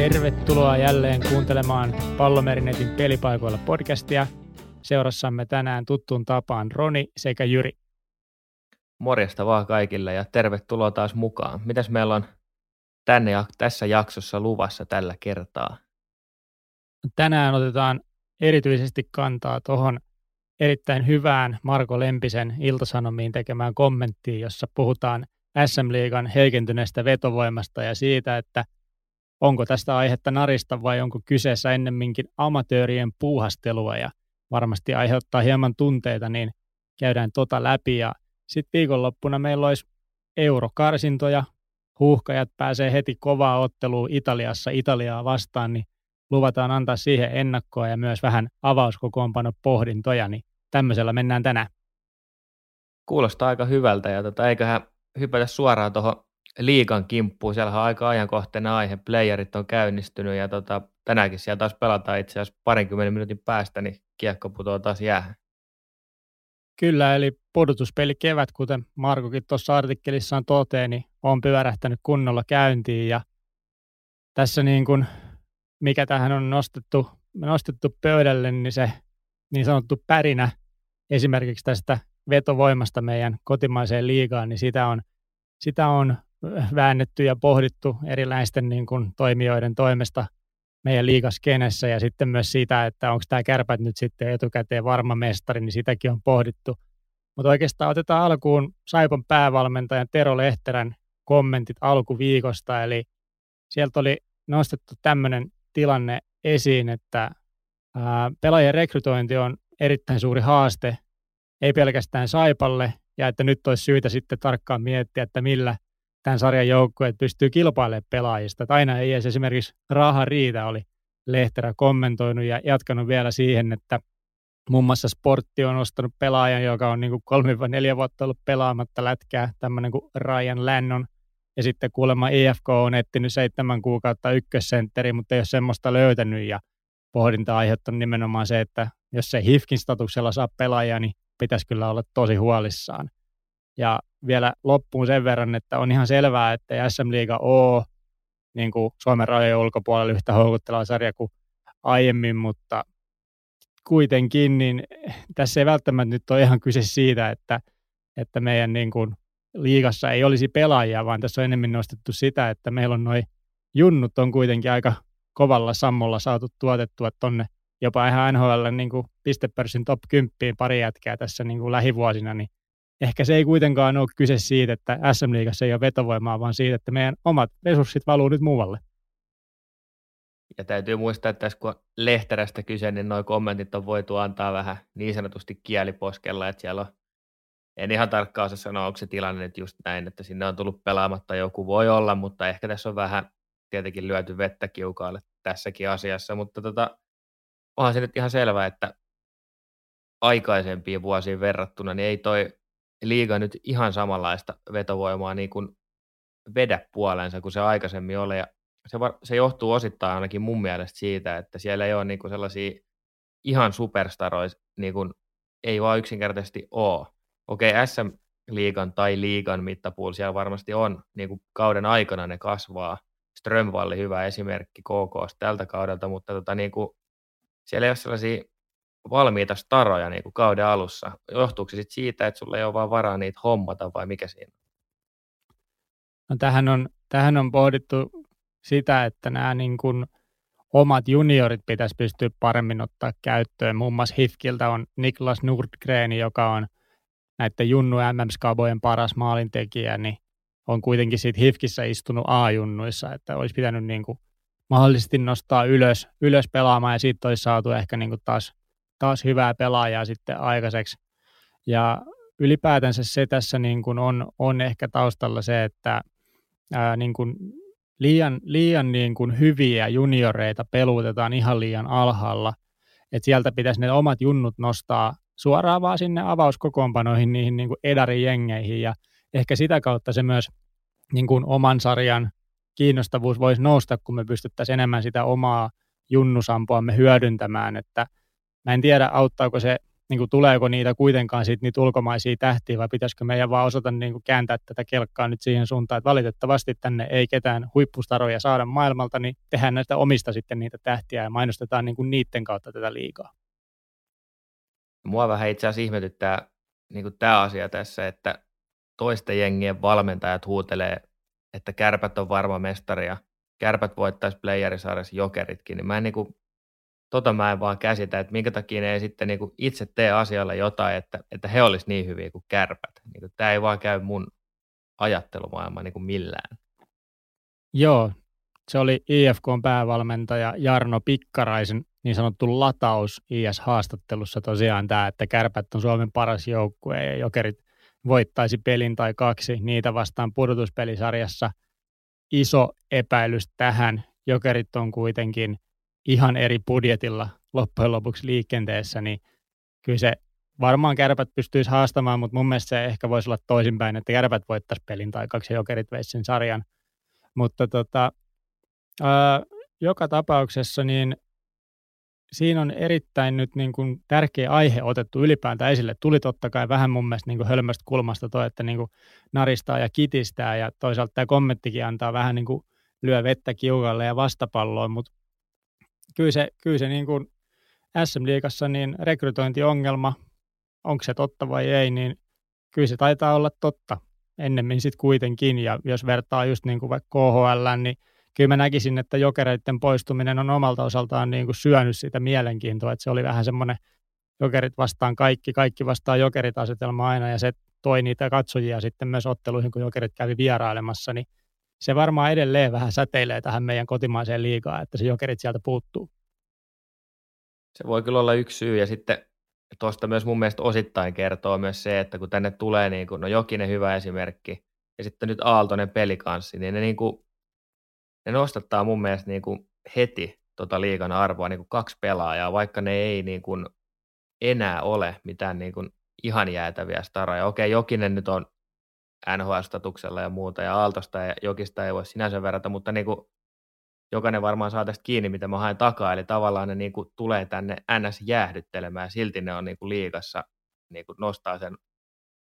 Tervetuloa jälleen kuuntelemaan Pallomerinetin pelipaikoilla podcastia. Seurassamme tänään tuttuun tapaan Roni sekä Jyri. Morjesta vaan kaikille ja tervetuloa taas mukaan. Mitäs meillä on tänne tässä jaksossa luvassa tällä kertaa? Tänään otetaan erityisesti kantaa tuohon erittäin hyvään Marko Lempisen iltasanomiin tekemään kommenttiin, jossa puhutaan SM-liigan heikentyneestä vetovoimasta ja siitä, että onko tästä aihetta narista vai onko kyseessä ennemminkin amatöörien puuhastelua ja varmasti aiheuttaa hieman tunteita, niin käydään tota läpi ja sitten viikonloppuna meillä olisi eurokarsintoja, huuhkajat pääsee heti kovaa otteluun Italiassa Italiaa vastaan, niin luvataan antaa siihen ennakkoa ja myös vähän avauskokoonpano pohdintoja, niin tämmöisellä mennään tänään. Kuulostaa aika hyvältä ja tota, eiköhän hypätä suoraan tuohon liikan kimppuun. Siellä on aika ajankohtainen aihe. Playerit on käynnistynyt ja tota, tänäänkin siellä taas pelataan itse asiassa parinkymmenen minuutin päästä, niin kiekko putoaa taas jäähän. Kyllä, eli pudotuspeli kevät, kuten Markokin tuossa artikkelissaan toteaa, niin on pyörähtänyt kunnolla käyntiin ja tässä niin kuin, mikä tähän on nostettu, nostettu pöydälle, niin se niin sanottu pärinä esimerkiksi tästä vetovoimasta meidän kotimaiseen liigaan, niin sitä on, sitä on väännetty ja pohdittu erilaisten niin kuin, toimijoiden toimesta meidän liigaskenessä ja sitten myös sitä, että onko tämä kärpät nyt sitten etukäteen varma mestari, niin sitäkin on pohdittu. Mutta oikeastaan otetaan alkuun Saipon päävalmentajan Tero Lehterän kommentit alkuviikosta, eli sieltä oli nostettu tämmöinen tilanne esiin, että ää, pelaajien rekrytointi on erittäin suuri haaste, ei pelkästään Saipalle, ja että nyt olisi syytä sitten tarkkaan miettiä, että millä tämän sarjan joukkueet pystyy kilpailemaan pelaajista. Että aina ei edes esimerkiksi raha riitä, oli Lehterä kommentoinut ja jatkanut vielä siihen, että muun muassa Sportti on ostanut pelaajan, joka on niin kuin 3-4 vuotta ollut pelaamatta lätkää, tämmöinen kuin Ryan Lennon, ja sitten kuulemma IFK on etsinyt seitsemän kuukautta ykkössentteri, mutta ei ole semmoista löytänyt, ja pohdinta aiheuttanut nimenomaan se, että jos se HIFKin statuksella saa pelaajia, niin pitäisi kyllä olla tosi huolissaan. Ja vielä loppuun sen verran, että on ihan selvää, että SM Liiga ole niin kuin Suomen rajojen ulkopuolella yhtä houkutteleva sarja kuin aiemmin, mutta kuitenkin niin tässä ei välttämättä nyt ole ihan kyse siitä, että, että meidän niin kuin liigassa ei olisi pelaajia, vaan tässä on enemmän nostettu sitä, että meillä on noin junnut on kuitenkin aika kovalla sammolla saatu tuotettua tonne jopa ihan NHL niin kuin pistepörssin top 10 pari jätkää tässä niin kuin lähivuosina, niin ehkä se ei kuitenkaan ole kyse siitä, että SM-liigassa ei ole vetovoimaa, vaan siitä, että meidän omat resurssit valuu nyt muualle. Ja täytyy muistaa, että tässä kun lehterästä kyse, niin nuo kommentit on voitu antaa vähän niin sanotusti kieliposkella, että siellä on, en ihan tarkkaan osaa sanoa, onko se tilanne nyt just näin, että sinne on tullut pelaamatta joku voi olla, mutta ehkä tässä on vähän tietenkin lyöty vettä kiukaalle tässäkin asiassa, mutta tota, onhan se nyt ihan selvää, että aikaisempiin vuosiin verrattuna, niin ei toi liiga nyt ihan samanlaista vetovoimaa niin kuin vedä puolensa kuin se aikaisemmin oli. Ja se, var, se johtuu osittain ainakin mun mielestä siitä, että siellä ei ole niin kuin sellaisia ihan superstaroja, niin kuin ei vaan yksinkertaisesti ole. Okei, okay, SM-liigan tai liigan mittapuul siellä varmasti on, niin kuin kauden aikana ne kasvaa. Strömvalli hyvä esimerkki KK tältä kaudelta, mutta tota, niin kuin, siellä ei ole sellaisia valmiita staroja niin kuin kauden alussa. Johtuuko se sit siitä, että sulla ei ole vaan varaa niitä hommata vai mikä siinä No, tähän, on, tähän on pohdittu sitä, että nämä niin kuin omat juniorit pitäisi pystyä paremmin ottaa käyttöön. Muun muassa Hifkiltä on Niklas Nordgren, joka on näiden Junnu MM-skabojen paras maalintekijä, niin on kuitenkin siitä Hifkissä istunut A-junnuissa, että olisi pitänyt niin kuin mahdollisesti nostaa ylös, ylös pelaamaan ja siitä olisi saatu ehkä niin kuin taas taas hyvää pelaajaa sitten aikaiseksi. Ja ylipäätänsä se tässä niin kuin on, on ehkä taustalla se, että ää, niin kuin liian, liian niin kuin hyviä junioreita pelutetaan ihan liian alhaalla. Että sieltä pitäisi ne omat junnut nostaa suoraan vaan sinne avauskokoonpanoihin, niihin niin kuin edarijengeihin ja ehkä sitä kautta se myös niin kuin oman sarjan kiinnostavuus voisi nousta, kun me pystyttäisiin enemmän sitä omaa junnusampoamme hyödyntämään, että – Mä en tiedä, auttaako se niin kuin, tuleeko niitä kuitenkaan siitä niitä ulkomaisia tähtiä vai pitäisikö meidän vaan osata niin kuin, kääntää tätä kelkkaa nyt siihen suuntaan, että valitettavasti tänne ei ketään huippustaroja saada maailmalta, niin tehdään näistä omista sitten niitä tähtiä ja mainostetaan niin kuin, niiden kautta tätä liikaa. Mua vähän itse asiassa ihmetyttää niin kuin tämä asia tässä, että toisten jengien valmentajat huutelee, että kärpät on varma mestari ja kärpät voittaisi playerisarjassa jokeritkin, niin mä en niin kuin, tota mä en vaan käsitä, että minkä takia ne ei sitten niin kuin itse tee asialle jotain, että, että he olisi niin hyviä kuin kärpät. Niin kuin, tämä ei vaan käy mun ajattelumaailma niin kuin millään. Joo, se oli IFKn päävalmentaja Jarno Pikkaraisen niin sanottu lataus IS-haastattelussa tosiaan tämä, että kärpät on Suomen paras joukkue ja jokerit voittaisi pelin tai kaksi niitä vastaan pudotuspelisarjassa. Iso epäilys tähän. Jokerit on kuitenkin ihan eri budjetilla loppujen lopuksi liikenteessä, niin kyllä se varmaan kärpät pystyisi haastamaan, mutta mun mielestä se ehkä voisi olla toisinpäin, että kärpät voittaisi pelin tai kaksi jokerit veisi sen sarjan. Mutta tota, ää, joka tapauksessa niin siinä on erittäin nyt niin kuin tärkeä aihe otettu ylipäätään esille. Tuli totta kai vähän mun mielestä niin kuin hölmöstä kulmasta toi, että niin kuin naristaa ja kitistää ja toisaalta tämä kommenttikin antaa vähän niin kuin lyö vettä kiukalle ja vastapalloon, mutta kyllä se, kyllä se niin kuin SM-liigassa niin rekrytointiongelma, onko se totta vai ei, niin kyllä se taitaa olla totta. Ennemmin sitten kuitenkin ja jos vertaa just niin kuin vaikka KHL, niin kyllä mä näkisin, että jokereiden poistuminen on omalta osaltaan niin kuin syönyt sitä mielenkiintoa, että se oli vähän semmoinen jokerit vastaan kaikki, kaikki vastaan jokerit asetelma aina ja se toi niitä katsojia sitten myös otteluihin, kun jokerit kävi vierailemassa, niin se varmaan edelleen vähän säteilee tähän meidän kotimaiseen liigaan, että se jokerit sieltä puuttuu. Se voi kyllä olla yksi syy ja sitten tuosta myös mun mielestä osittain kertoo myös se, että kun tänne tulee niin kuin, no Jokinen hyvä esimerkki ja sitten nyt Aaltonen pelikanssi, niin ne niin kuin ne nostattaa mun mielestä niin kuin heti tota liikan arvoa niin kuin kaksi pelaajaa, vaikka ne ei niin kuin enää ole mitään niin kuin ihan jäätäviä staroja. Okei, Jokinen nyt on NHL-statuksella ja muuta, ja Aaltosta ja Jokista ei voi sinänsä verrata, mutta niin kuin jokainen varmaan saa tästä kiinni, mitä mä haen takaa, eli tavallaan ne niin kuin tulee tänne NS jäähdyttelemään, silti ne on niin kuin liikassa, niin kuin nostaa sen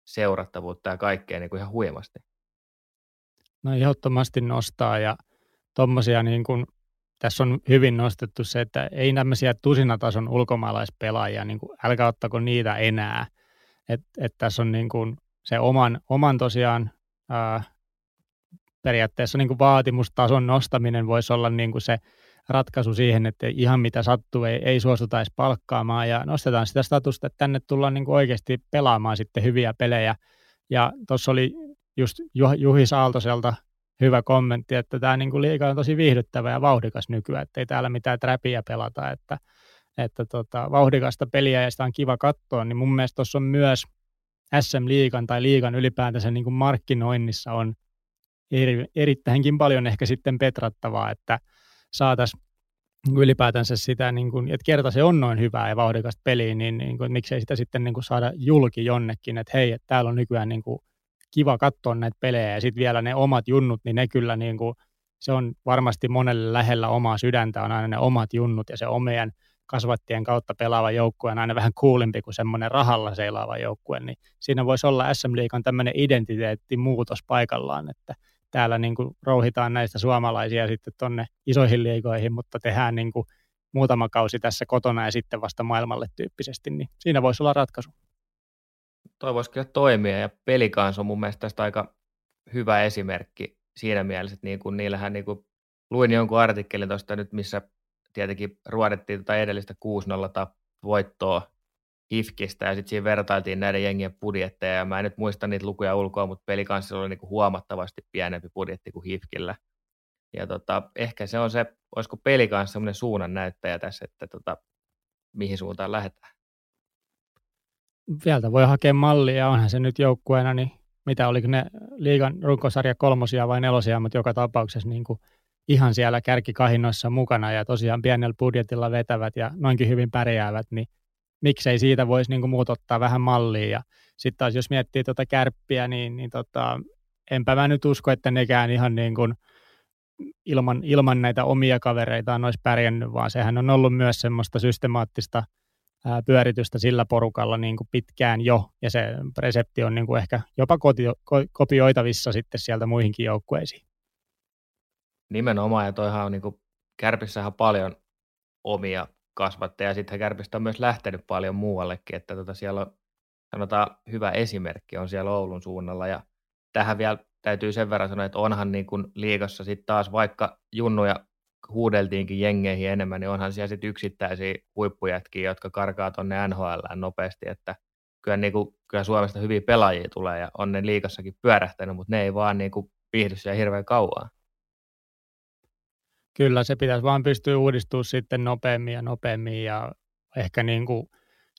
seurattavuutta ja kaikkea niin kuin ihan huimasti. No ehdottomasti nostaa, ja tommosia niin kuin, tässä on hyvin nostettu se, että ei tämmöisiä tusinatason ulkomaalaispelaajia, niin kuin, älkää ottako niitä enää. Et, et tässä on niin kuin, se oman, oman tosiaan ää, periaatteessa niin kuin vaatimustason nostaminen voisi olla niin kuin se ratkaisu siihen, että ihan mitä sattuu ei, ei suostuta edes palkkaamaan ja nostetaan sitä statusta, että tänne tullaan niin kuin oikeasti pelaamaan sitten hyviä pelejä. Ja tuossa oli just Juhi Saaltoselta hyvä kommentti, että tämä niin kuin liiga on tosi viihdyttävä ja vauhdikas nykyään, että ei täällä mitään träpiä pelata, että, että tota, vauhdikasta peliä ja sitä on kiva katsoa, niin mun mielestä tuossa on myös SM-liigan tai liigan ylipäätänsä niin kuin markkinoinnissa on eri, erittäinkin paljon ehkä sitten petrattavaa, että saataisiin ylipäätänsä sitä, niin kuin, että kerta se on noin hyvää ja vauhdikasta peliä, niin, niin kuin, miksei sitä sitten niin kuin saada julki jonnekin, että hei, että täällä on nykyään niin kuin kiva katsoa näitä pelejä ja sitten vielä ne omat junnut, niin ne kyllä niin kuin, se on varmasti monelle lähellä omaa sydäntä, on aina ne omat junnut ja se omien kasvattien kautta pelaava joukkue on aina vähän kuulimpi kuin semmoinen rahalla seilaava joukkue, niin siinä voisi olla SM Liikan tämmöinen identiteettimuutos paikallaan, että täällä niin kuin rouhitaan näistä suomalaisia sitten tonne isoihin liigoihin, mutta tehdään niin kuin muutama kausi tässä kotona ja sitten vasta maailmalle tyyppisesti, niin siinä voisi olla ratkaisu. Toi voisi kyllä toimia ja pelikans on mun mielestä tästä aika hyvä esimerkki siinä mielessä, että niin kuin, niillähän niin kuin, luin jonkun artikkelin tuosta nyt, missä tietenkin ruodettiin tätä edellistä 6-0 voittoa HIFKistä ja sitten siinä vertailtiin näiden jengien budjetteja ja mä en nyt muista niitä lukuja ulkoa, mutta pelikanssilla oli niin kuin huomattavasti pienempi budjetti kuin HIFKillä. Ja tota, ehkä se on se, olisiko pelikanssa semmoinen suunnan näyttäjä tässä, että tota, mihin suuntaan lähdetään sieltä voi hakea mallia, onhan se nyt joukkueena, niin mitä oliko ne liigan runkosarja kolmosia vai nelosia, mutta joka tapauksessa niin kuin ihan siellä kärkikahinoissa mukana ja tosiaan pienellä budjetilla vetävät ja noinkin hyvin pärjäävät, niin miksei siitä voisi niin muut ottaa vähän mallia. Ja sitten taas jos miettii tuota kärppiä, niin, niin tota, enpä mä nyt usko, että nekään ihan niin kuin ilman, ilman näitä omia kavereita olisi pärjännyt, vaan sehän on ollut myös semmoista systemaattista – pyöritystä sillä porukalla niin kuin pitkään jo, ja se resepti on niin kuin ehkä jopa kopioitavissa sitten sieltä muihinkin joukkueisiin. Nimenomaan, ja toihan on niin kuin, Kärpissähän paljon omia kasvattajia, sitten Kärpistä on myös lähtenyt paljon muuallekin, että tota siellä on, sanotaan, hyvä esimerkki on siellä Oulun suunnalla, ja tähän vielä täytyy sen verran sanoa, että onhan niin kuin liigassa sitten taas, vaikka junnuja huudeltiinkin jengeihin enemmän, niin onhan siellä sitten yksittäisiä huippujätkiä, jotka karkaa tuonne NHL nopeasti, että kyllä, niin kuin, kyllä Suomesta hyviä pelaajia tulee ja on ne liikassakin pyörähtänyt, mutta ne ei vaan niin kuin viihdy siellä hirveän kauan. Kyllä, se pitäisi vaan pystyä uudistumaan sitten nopeammin ja nopeammin ja ehkä niin kuin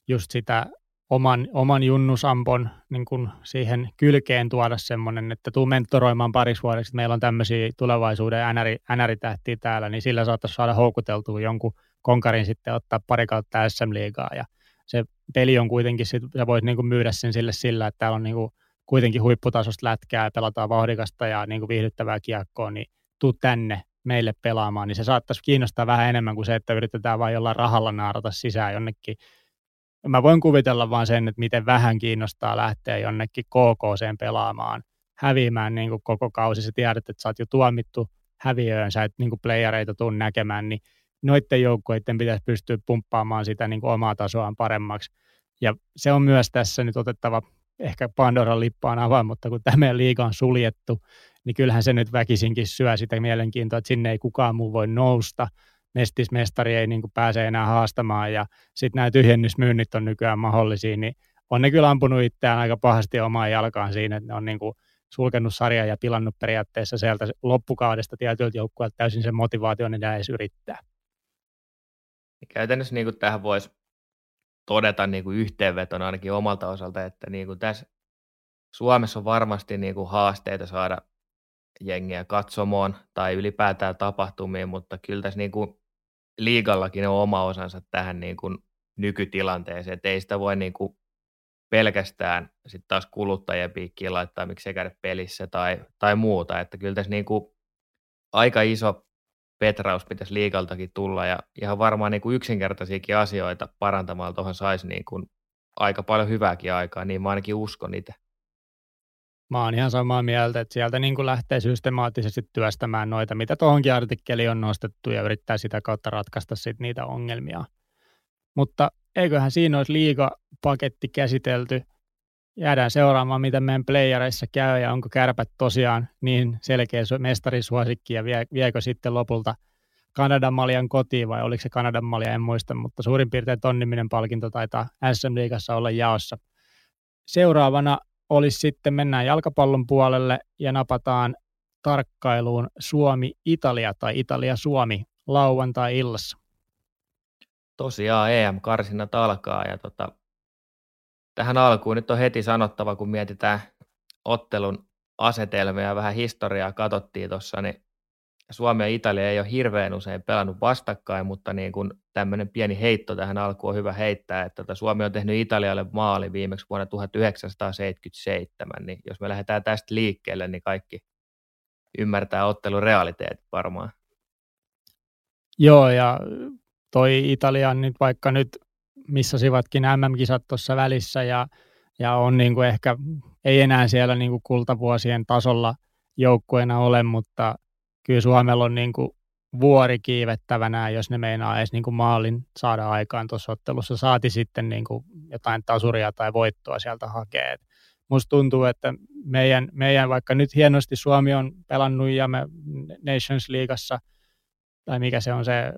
just sitä oman, oman junnusampon niin kuin siihen kylkeen tuoda semmoinen, että tuu mentoroimaan pariksi vuodeksi, meillä on tämmöisiä tulevaisuuden NR, NR-tähtiä täällä, niin sillä saattaisi saada houkuteltua jonkun konkarin sitten ottaa pari kautta SM-liigaa ja se peli on kuitenkin, sit, sä voit niin kuin myydä sen sille sillä, että täällä on niin kuin kuitenkin huipputasosta lätkää pelataan vauhdikasta ja niin kuin viihdyttävää kiekkoa, niin tuu tänne meille pelaamaan, niin se saattaisi kiinnostaa vähän enemmän kuin se, että yritetään vain jollain rahalla naarata sisään jonnekin mä voin kuvitella vaan sen, että miten vähän kiinnostaa lähteä jonnekin KKC pelaamaan, häviämään niin kuin koko kausi. Sä tiedät, että sä oot jo tuomittu häviöön, sä et niin kuin playereita tuu näkemään, niin noiden joukkueiden pitäisi pystyä pumppaamaan sitä niin kuin omaa tasoaan paremmaksi. Ja se on myös tässä nyt otettava ehkä Pandoran lippaan avain, mutta kun tämä meidän liiga on suljettu, niin kyllähän se nyt väkisinkin syö sitä mielenkiintoa, että sinne ei kukaan muu voi nousta – mestismestari ei niin kuin pääse enää haastamaan ja sitten nämä tyhjennysmyynnit on nykyään mahdollisia, niin on ne kyllä ampunut itseään aika pahasti omaan jalkaan siinä, että ne on niin kuin sulkenut sarjaa ja pilannut periaatteessa sieltä loppukaudesta tietyiltä joukkueilta täysin sen motivaation enää edes yrittää. Käytännössä niin kuin tähän voisi todeta niin kuin yhteenvetona ainakin omalta osalta, että niin kuin tässä Suomessa on varmasti niin kuin haasteita saada jengiä katsomoon tai ylipäätään tapahtumiin, mutta kyllä tässä niin kuin liigallakin on oma osansa tähän niin kuin nykytilanteeseen, että ei sitä voi niin kuin pelkästään sitten taas kuluttajien piikkiin laittaa, miksi käydä pelissä tai, tai muuta, että kyllä tässä niin kuin aika iso petraus pitäisi liigaltakin tulla ja ihan varmaan niin kuin yksinkertaisiakin asioita parantamalla tuohon saisi niin kuin aika paljon hyvääkin aikaa, niin mä ainakin uskon itse. Mä oon ihan samaa mieltä, että sieltä niin kuin lähtee systemaattisesti työstämään noita, mitä tuohonkin artikkeliin on nostettu ja yrittää sitä kautta ratkaista sit niitä ongelmia. Mutta eiköhän siinä olisi liiga-paketti käsitelty. Jäädään seuraamaan, mitä meidän playereissa käy ja onko kärpät tosiaan niin selkeä mestarisuosikki ja vie, viekö sitten lopulta Kanadan maljan kotiin vai oliko se Kanadan malja, en muista, mutta suurin piirtein tonniminen palkinto taitaa SM-liigassa olla jaossa. Seuraavana olisi sitten mennään jalkapallon puolelle ja napataan tarkkailuun Suomi-Italia tai Italia-Suomi lauantai-illassa. Tosiaan EM-karsinnat alkaa ja tota, tähän alkuun nyt on heti sanottava, kun mietitään ottelun asetelmia ja vähän historiaa katsottiin tuossa, niin Suomi ja Italia ei ole hirveän usein pelannut vastakkain, mutta niin kuin tämmöinen pieni heitto tähän alkuun on hyvä heittää, että tota Suomi on tehnyt Italialle maali viimeksi vuonna 1977, niin jos me lähdetään tästä liikkeelle, niin kaikki ymmärtää ottelun realiteetit varmaan. Joo, ja toi Italian nyt vaikka nyt missasivatkin MM-kisat tuossa välissä ja, ja on niin kuin ehkä, ei enää siellä niin kuin kultavuosien tasolla joukkueena ole, mutta kyllä Suomella on niin kuin vuori kiivettävänä, jos ne meinaa edes niin kuin maalin saada aikaan tuossa ottelussa. Saati sitten niin kuin jotain tasuria tai voittoa sieltä hakee. Et musta tuntuu, että meidän, meidän, vaikka nyt hienosti Suomi on pelannut ja me Nations Leagueassa, tai mikä se on se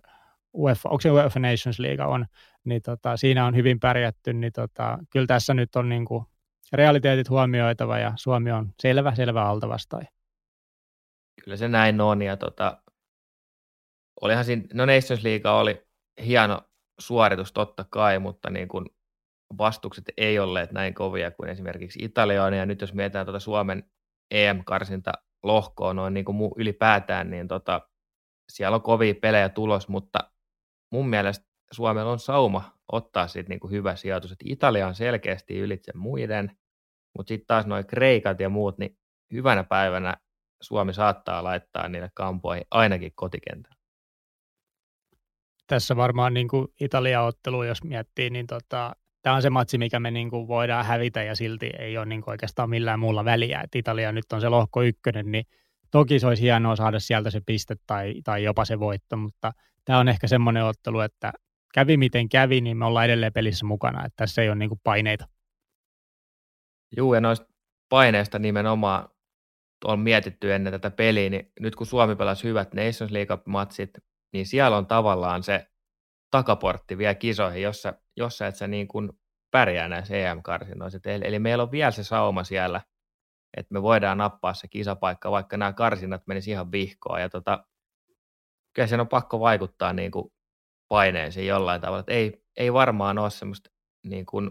UEFA, onko se UEFA Nations League on, niin tota, siinä on hyvin pärjätty, niin tota, kyllä tässä nyt on niin kuin realiteetit huomioitava ja Suomi on selvä, selvä altavastaaja. Kyllä se näin on ja tota, olihan siinä, no Nations League oli hieno suoritus totta kai, mutta niin kuin vastukset ei olleet näin kovia kuin esimerkiksi Italia on, ja nyt jos mietitään tuota Suomen EM-karsinta lohkoa noin niin kuin ylipäätään, niin tota, siellä on kovia pelejä tulos, mutta mun mielestä Suomella on sauma ottaa siitä niin kuin hyvä sijoitus, että Italia on selkeästi ylitse muiden, mutta sitten taas noin Kreikat ja muut, niin hyvänä päivänä Suomi saattaa laittaa niille kampoihin ainakin kotikentällä tässä varmaan niin kuin Italia-ottelu, jos miettii, niin tota, tämä on se matsi, mikä me niin kuin voidaan hävitä ja silti ei ole niin kuin oikeastaan millään muulla väliä. Et Italia nyt on se lohko ykkönen, niin toki se olisi hienoa saada sieltä se piste tai, tai jopa se voitto, mutta tämä on ehkä semmoinen ottelu, että kävi miten kävi, niin me ollaan edelleen pelissä mukana, että tässä ei ole niin kuin paineita. Juu, ja noista paineista nimenomaan on mietitty ennen tätä peliä, niin nyt kun Suomi pelasi hyvät Nations League-matsit, niin siellä on tavallaan se takaportti vielä kisoihin, jossa, jossa et sä niin kuin pärjää näissä EM-karsinoissa. Eli, eli meillä on vielä se sauma siellä, että me voidaan nappaa se kisapaikka, vaikka nämä karsinat menisi ihan vihkoon. Ja tota, kyllä sen on pakko vaikuttaa niin kuin paineeseen jollain tavalla. Ei, ei varmaan ole semmoista niin kuin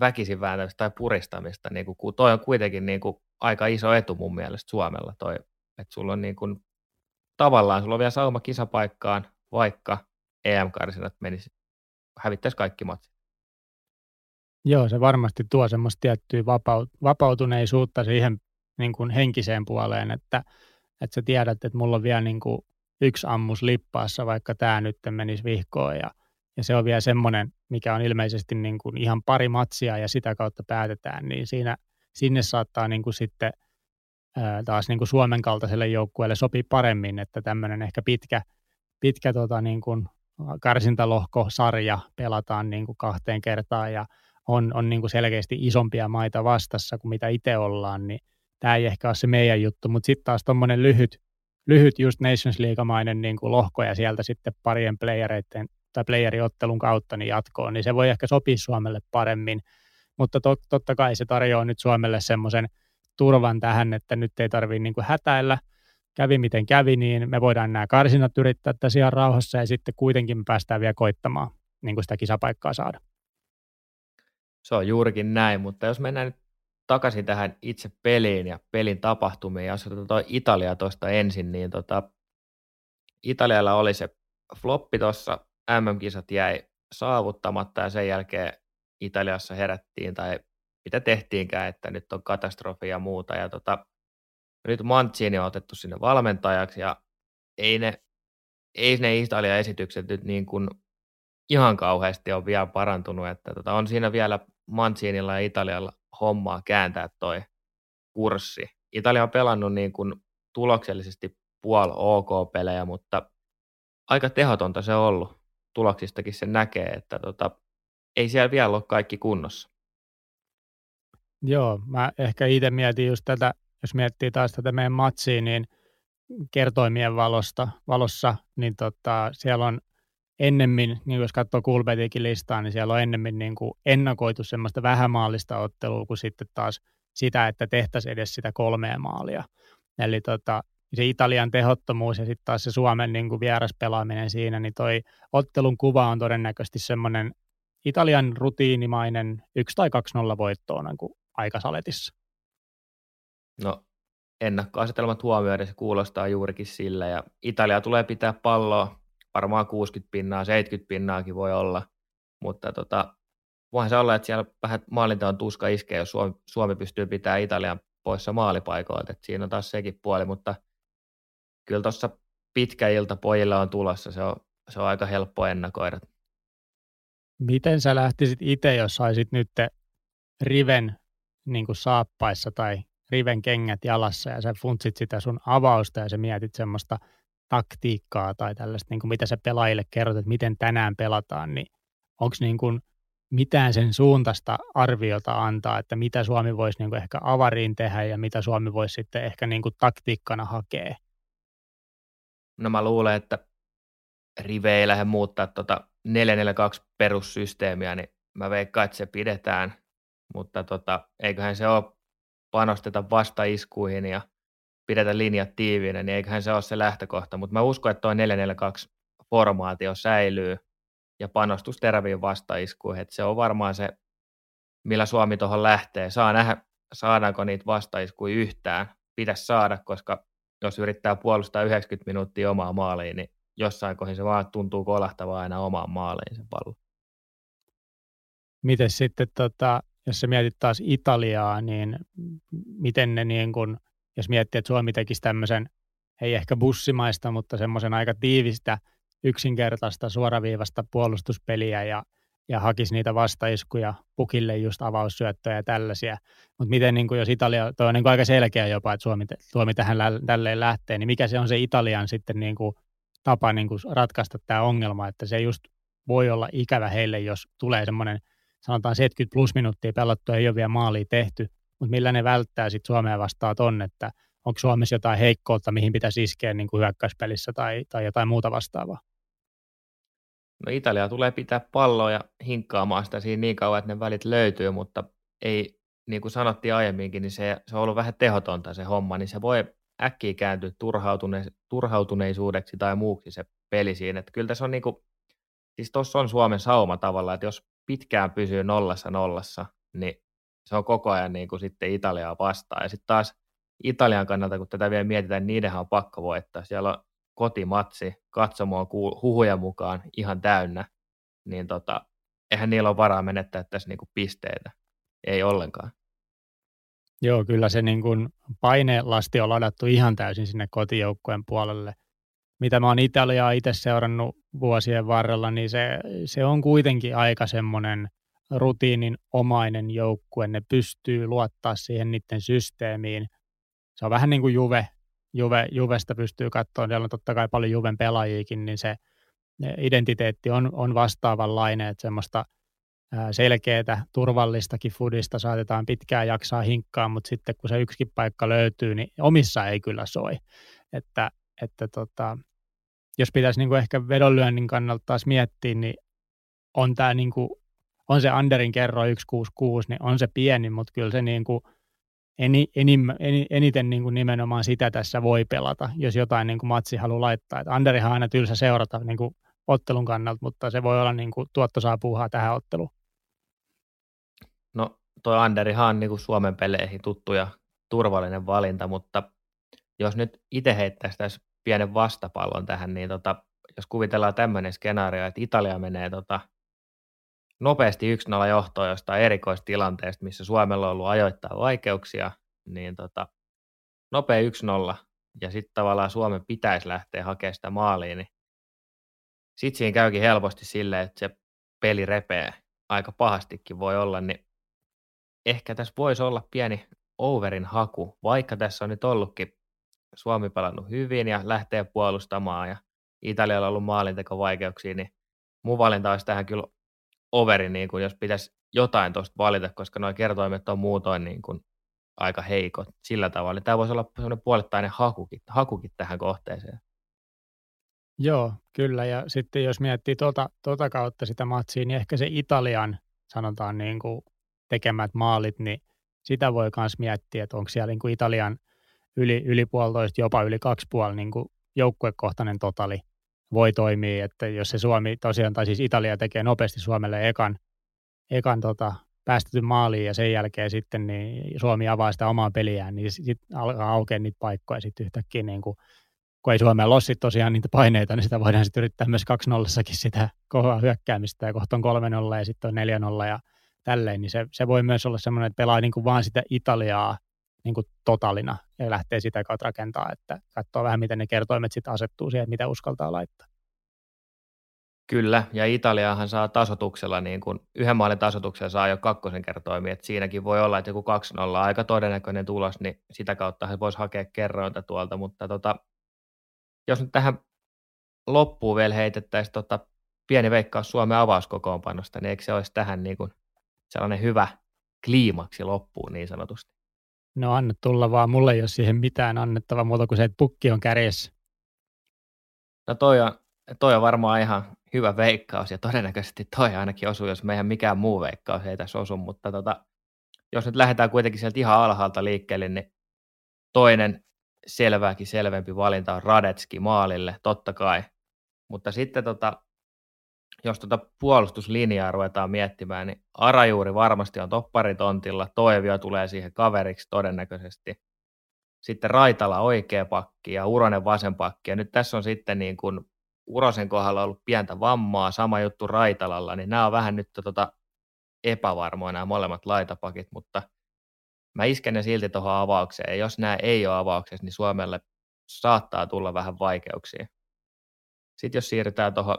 väkisin vääntämistä tai puristamista, niin kuin, toi on kuitenkin niin kuin aika iso etu mun mielestä Suomella, toi, että sulla on niin kuin, tavallaan sulla on vielä sauma kisapaikkaan, vaikka EM-karsinat menisi, hävittäisi kaikki matsit. Joo, se varmasti tuo semmoista tiettyä vapaut- vapautuneisuutta siihen niin kuin henkiseen puoleen, että, että sä tiedät, että mulla on vielä niin kuin yksi ammus lippaassa, vaikka tämä nyt menisi vihkoon ja, ja se on vielä semmoinen, mikä on ilmeisesti niin kuin ihan pari matsia ja sitä kautta päätetään, niin siinä, sinne saattaa niin kuin sitten taas niin kuin Suomen kaltaiselle joukkueelle sopii paremmin, että tämmöinen ehkä pitkä, pitkä tota niin kuin karsintalohko-sarja pelataan niin kuin kahteen kertaan ja on, on niin kuin selkeästi isompia maita vastassa kuin mitä itse ollaan, niin tämä ei ehkä ole se meidän juttu, mutta sitten taas tuommoinen lyhyt, lyhyt just Nations League-mainen niin kuin lohko ja sieltä sitten parien playereiden tai playeriottelun kautta niin jatkoon, niin se voi ehkä sopia Suomelle paremmin, mutta tot, totta kai se tarjoaa nyt Suomelle semmoisen turvan tähän, että nyt ei tarvitse niin kuin hätäillä, kävi miten kävi, niin me voidaan nämä karsinat yrittää tässä ihan rauhassa ja sitten kuitenkin me päästään vielä koittamaan niin kuin sitä kisapaikkaa saada. Se on juurikin näin, mutta jos mennään nyt takaisin tähän itse peliin ja pelin tapahtumiin, jos otetaan Italia tuosta ensin, niin tota, Italialla oli se floppi tuossa, MM-kisat jäi saavuttamatta ja sen jälkeen Italiassa herättiin tai mitä tehtiinkään, että nyt on katastrofi ja muuta. Ja tota, nyt Mancini on otettu sinne valmentajaksi ja ei ne, ei ne Italian esitykset nyt niin kuin ihan kauheasti on vielä parantunut, että tota, on siinä vielä Mancinilla ja Italialla hommaa kääntää toi kurssi. Italia on pelannut niin kuin tuloksellisesti puol OK pelejä, mutta aika tehotonta se on ollut. Tuloksistakin se näkee, että tota, ei siellä vielä ole kaikki kunnossa. Joo, mä ehkä itse mietin just tätä, jos miettii taas tätä meidän matsia, niin kertoimien valosta, valossa, niin tota, siellä on ennemmin, niin jos katsoo Kulbetikin listaa, niin siellä on ennemmin niin kuin ennakoitu semmoista vähämaallista ottelua kuin sitten taas sitä, että tehtäisiin edes sitä kolmea maalia. Eli tota, se Italian tehottomuus ja sitten taas se Suomen niin kuin vieraspelaaminen siinä, niin toi ottelun kuva on todennäköisesti semmoinen Italian rutiinimainen 1 tai 2-0 voitto on niin aikasaletissa. No ennakkoasetelmat huomioiden se kuulostaa juurikin sillä ja Italia tulee pitää palloa varmaan 60 pinnaa, 70 pinnaakin voi olla, mutta tota, voihan se olla, että siellä vähän maalinteon tuska iskee, jos Suomi, Suomi pystyy pitämään Italian poissa maalipaikoilta, että siinä on taas sekin puoli, mutta kyllä tuossa pitkä ilta pojille on tulossa, se on, se on aika helppo ennakoida. Miten sä lähtisit itse, jos saisit nyt riven niin kuin saappaissa tai riven kengät jalassa ja sä funtsit sitä sun avausta ja sä mietit semmoista taktiikkaa tai tällaista, niin kuin mitä sä pelaajille kerrot, että miten tänään pelataan, niin onko niin kuin mitään sen suuntaista arviota antaa, että mitä Suomi voisi niin kuin ehkä avariin tehdä ja mitä Suomi voisi sitten ehkä niin kuin taktiikkana hakea? No mä luulen, että Rive ei lähde muuttaa tuota 442 perussysteemiä, niin mä veikkaan, että se pidetään, mutta tota, eiköhän se ole panosteta vastaiskuihin ja pidetä linjat tiiviinä, niin eiköhän se ole se lähtökohta, mutta mä uskon, että tuo 442 formaatio säilyy ja panostus teräviin vastaiskuihin, että se on varmaan se, millä Suomi tuohon lähtee. Saa nähdä, saadaanko niitä vastaiskuja yhtään. Pitäisi saada, koska jos yrittää puolustaa 90 minuuttia omaa maaliin, niin jossain kohdassa se vaan tuntuu kolahtavaa aina omaan maaliin se pallo. Miten sitten, tota, jos sä mietit taas Italiaa, niin miten ne niin kun, jos miettii, että Suomi tekisi tämmöisen, ei ehkä bussimaista, mutta semmoisen aika tiivistä yksinkertaista suoraviivasta puolustuspeliä ja, ja hakisi niitä vastaiskuja pukille just avaussyöttöjä ja tällaisia. Mutta miten niin kuin jos Italia, toi on niin aika selkeä jopa, että Suomi, Suomi tähän lä, tälleen lähtee, niin mikä se on se Italian sitten niin kuin tapa niin kuin ratkaista tämä ongelma, että se just voi olla ikävä heille, jos tulee semmoinen sanotaan 70 plus minuuttia pelattu ei ole vielä maalia tehty, mutta millä ne välttää sitten Suomea vastaan ton, että onko Suomessa jotain heikkoutta, mihin pitäisi iskeä niin kuin hyökkäyspelissä tai, tai jotain muuta vastaavaa? No Italia tulee pitää palloa ja hinkkaamaan sitä siinä niin kauan, että ne välit löytyy, mutta ei, niin kuin sanottiin aiemminkin, niin se, se on ollut vähän tehotonta se homma, niin se voi äkkiä kääntyä turhautune, turhautuneisuudeksi tai muuksi se peli siinä. Että kyllä tässä on niin kuin, siis tuossa on Suomen sauma tavallaan, että jos pitkään pysyy nollassa nollassa, niin se on koko ajan niin kuin sitten Italiaa vastaan. Ja sitten taas Italian kannalta, kun tätä vielä mietitään, niin niidenhän on pakko voittaa. Siellä on kotimatsi, katsomoon huhuja mukaan ihan täynnä, niin tota, eihän niillä ole varaa menettää tässä niin kuin pisteitä. Ei ollenkaan. Joo, kyllä se niin kuin painelasti on ladattu ihan täysin sinne kotijoukkueen puolelle. Mitä mä oon Italiaa itse seurannut vuosien varrella, niin se, se on kuitenkin aika semmoinen rutiinin omainen joukkue. Ne pystyy luottaa siihen niiden systeemiin. Se on vähän niin kuin Juve. Juve Juvesta pystyy katsoa, siellä on totta kai paljon Juven pelaajiakin, niin se identiteetti on, on vastaavanlainen, että semmoista selkeää, turvallistakin fudista saatetaan pitkään jaksaa hinkkaa, mutta sitten kun se yksikin paikka löytyy, niin omissa ei kyllä soi. Että, että tota, jos pitäisi niin kuin ehkä vedonlyönnin kannalta taas miettiä, niin on, tämä niin kuin, on se Anderin kerro 166, niin on se pieni, mutta kyllä se niin kuin eni, enim, en, eniten niin kuin nimenomaan sitä tässä voi pelata, jos jotain niin kuin matsi haluaa laittaa. Et Anderihan aina tylsä seurata niin kuin ottelun kannalta, mutta se voi olla niin kuin tuottosaa puuhaa tähän otteluun. No toi Anderihan on niin Suomen peleihin tuttu ja turvallinen valinta, mutta jos nyt itse heittäisi tässä pienen vastapallon tähän, niin tota, jos kuvitellaan tämmöinen skenaario, että Italia menee tota, nopeasti 1-0 johtoon jostain erikoistilanteesta, missä Suomella on ollut ajoittaa vaikeuksia, niin tota, nopea 1-0, ja sitten tavallaan Suomen pitäisi lähteä hakemaan sitä maaliin, niin sitten siinä käykin helposti silleen, että se peli repee aika pahastikin voi olla, niin ehkä tässä voisi olla pieni overin haku, vaikka tässä on nyt ollutkin Suomi pelannut hyvin ja lähtee puolustamaan ja Italialla on ollut maalintekovaikeuksia, niin mun valinta olisi tähän kyllä overi, niin kuin jos pitäisi jotain tuosta valita, koska nuo kertoimet on muutoin niin kuin aika heikot sillä tavalla. Tämä voisi olla sellainen puolittainen hakukin, hakukin tähän kohteeseen. Joo, kyllä. Ja sitten jos miettii tuota, tuota kautta sitä matsia, niin ehkä se Italian, sanotaan niin kuin tekemät maalit, niin sitä voi myös miettiä, että onko siellä niin kuin Italian – yli, yli puolitoista, jopa yli kaksi puoli niin kuin joukkuekohtainen totali voi toimia, että jos se Suomi tosiaan, tai siis Italia tekee nopeasti Suomelle ekan, ekan tota, päästetyn maaliin ja sen jälkeen sitten niin Suomi avaa sitä omaa peliään, niin sitten alkaa aukeaa niitä paikkoja sitten yhtäkkiä, niin kuin, kun ei Suomella sit tosiaan niitä paineita, niin sitä voidaan sitten yrittää myös 2 0 sitä kovaa hyökkäämistä ja kohta on 3 0 ja sitten on 4 0 ja tälleen, niin se, se voi myös olla semmoinen, että pelaa niin kuin vaan sitä Italiaa niin kuin totalina ja lähtee sitä kautta rakentaa, että katsoo vähän, miten ne kertoimet sitten asettuu siihen, mitä uskaltaa laittaa. Kyllä, ja Italiahan saa tasotuksella, niin kuin yhden maalin tasotuksella saa jo kakkosen kertoimi, että siinäkin voi olla, että joku 2-0 aika todennäköinen tulos, niin sitä kautta he voisi hakea kerrointa tuolta, mutta tota, jos nyt tähän loppuun vielä heitettäisiin tota pieni veikkaus Suomen avauskokoonpanosta, niin eikö se olisi tähän niin kuin sellainen hyvä kliimaksi loppuun niin sanotusti? No anna tulla vaan, mulle ei ole siihen mitään annettava muuta kuin se, että pukki on kärjessä. No toi on, toi on varmaan ihan hyvä veikkaus ja todennäköisesti toi ainakin osuu, jos meidän mikään muu veikkaus ei tässä osu, mutta tota, jos nyt lähdetään kuitenkin sieltä ihan alhaalta liikkeelle, niin toinen selvääkin selvempi valinta on Radetski maalille, totta kai. Mutta sitten tota, jos tuota puolustuslinjaa ruvetaan miettimään, niin Arajuuri varmasti on topparitontilla, Toivio tulee siihen kaveriksi todennäköisesti. Sitten Raitala oikea pakki ja Uronen vasen pakki. Ja nyt tässä on sitten niin kuin Urosen kohdalla ollut pientä vammaa, sama juttu Raitalalla, niin nämä on vähän nyt tota epävarmoja nämä molemmat laitapakit, mutta mä isken ne silti tuohon avaukseen. Ja jos nämä ei ole avauksessa, niin Suomelle saattaa tulla vähän vaikeuksia. Sitten jos siirrytään tuohon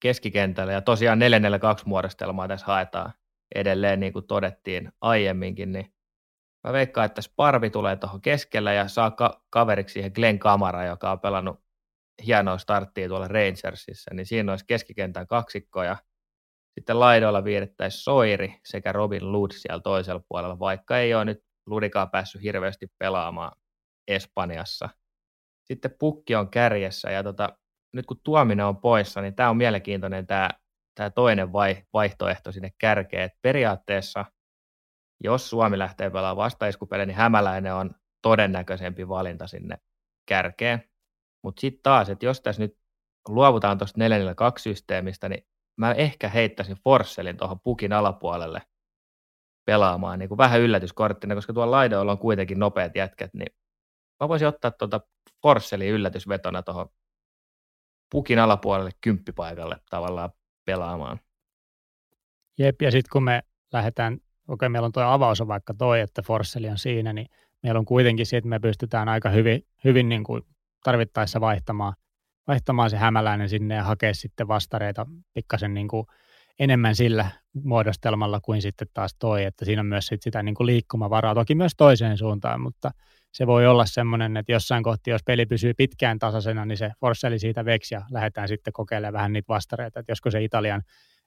keskikentälle, ja tosiaan 442 muodostelmaa tässä haetaan. Edelleen, niin kuin todettiin aiemminkin, niin mä veikkaan, että Sparvi tulee tuohon keskellä ja saa ka- kaveriksi siihen Glenn Kamara, joka on pelannut hienoa starttia tuolla Rangersissa, niin siinä olisi keskikentän kaksikko ja sitten laidoilla viidettäisiin Soiri sekä Robin Lud siellä toisella puolella, vaikka ei ole nyt Ludikaan päässyt hirveästi pelaamaan Espanjassa. Sitten pukki on kärjessä ja tota, nyt kun tuominen on poissa, niin tämä on mielenkiintoinen tämä, tämä toinen vai, vaihtoehto sinne kärkeen. Et periaatteessa, jos Suomi lähtee pelaamaan vastaiskupeliä, niin Hämäläinen on todennäköisempi valinta sinne kärkeen. Mutta sitten taas, että jos tässä nyt luovutaan tuosta 442-systeemistä, niin mä ehkä heittäisin Forsselin tuohon pukin alapuolelle pelaamaan niin kuin vähän yllätyskorttina, koska tuolla laidoilla on kuitenkin nopeat jätkät, niin mä voisin ottaa tuota Forsselin yllätysvetona tuohon pukin alapuolelle kymppipaikalle tavallaan pelaamaan. Jep, ja sitten kun me lähdetään, okei okay, meillä on tuo avaus on vaikka toi, että Forsseli on siinä, niin meillä on kuitenkin se, että me pystytään aika hyvin, hyvin niin kuin tarvittaessa vaihtamaan, vaihtamaan se hämäläinen sinne ja hakea sitten vastareita pikkasen niin kuin enemmän sillä muodostelmalla kuin sitten taas toi, että siinä on myös sit sitä niin kuin liikkumavaraa, toki myös toiseen suuntaan, mutta se voi olla semmoinen, että jossain kohti, jos peli pysyy pitkään tasaisena, niin se forsseli siitä veksi ja lähdetään sitten kokeilemaan vähän niitä vastareita, että josko se Italian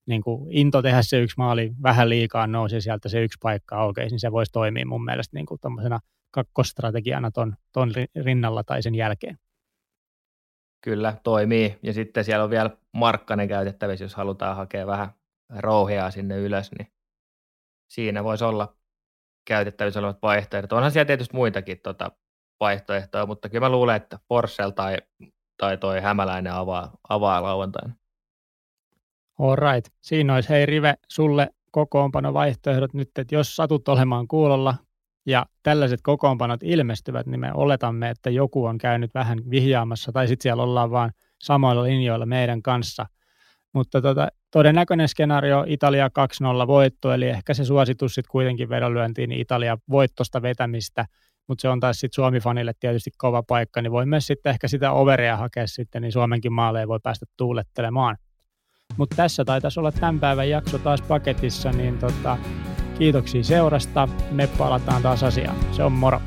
niin kuin into tehdä se yksi maali vähän liikaa nousi sieltä se yksi paikka aukeisi, niin se voisi toimia mun mielestä niin kuin kakkostrategiana ton, ton rinnalla tai sen jälkeen. Kyllä, toimii. Ja sitten siellä on vielä Markkanen käytettävissä, jos halutaan hakea vähän rouhia sinne ylös, niin siinä voisi olla käytettävissä olevat vaihtoehdot. Onhan siellä tietysti muitakin tota, vaihtoehtoja, mutta kyllä mä luulen, että Forssell tai, tai toi Hämäläinen avaa, avaa lauantaina. All right. Siinä olisi hei Rive sulle kokoonpano vaihtoehdot nyt, että jos satut olemaan kuulolla ja tällaiset kokoonpanot ilmestyvät, niin me oletamme, että joku on käynyt vähän vihjaamassa tai sitten siellä ollaan vaan samoilla linjoilla meidän kanssa. Mutta tota, todennäköinen skenaario Italia 2-0 voitto, eli ehkä se suositus sitten kuitenkin vedonlyöntiin niin Italia voittosta vetämistä, mutta se on taas sitten Suomi-fanille tietysti kova paikka, niin voi myös sitten ehkä sitä overia hakea sitten, niin Suomenkin maalle voi päästä tuulettelemaan. Mutta tässä taitaisi olla tämän päivän jakso taas paketissa, niin tota, kiitoksia seurasta. Me palataan taas asiaan. Se on moro.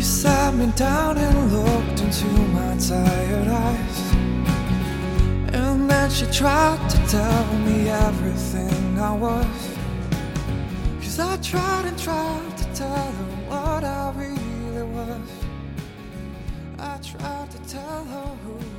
She sat me down and looked into my tired eyes. And then she tried to tell me everything I was. Cause I tried and tried to tell her what I really was. I tried to tell her who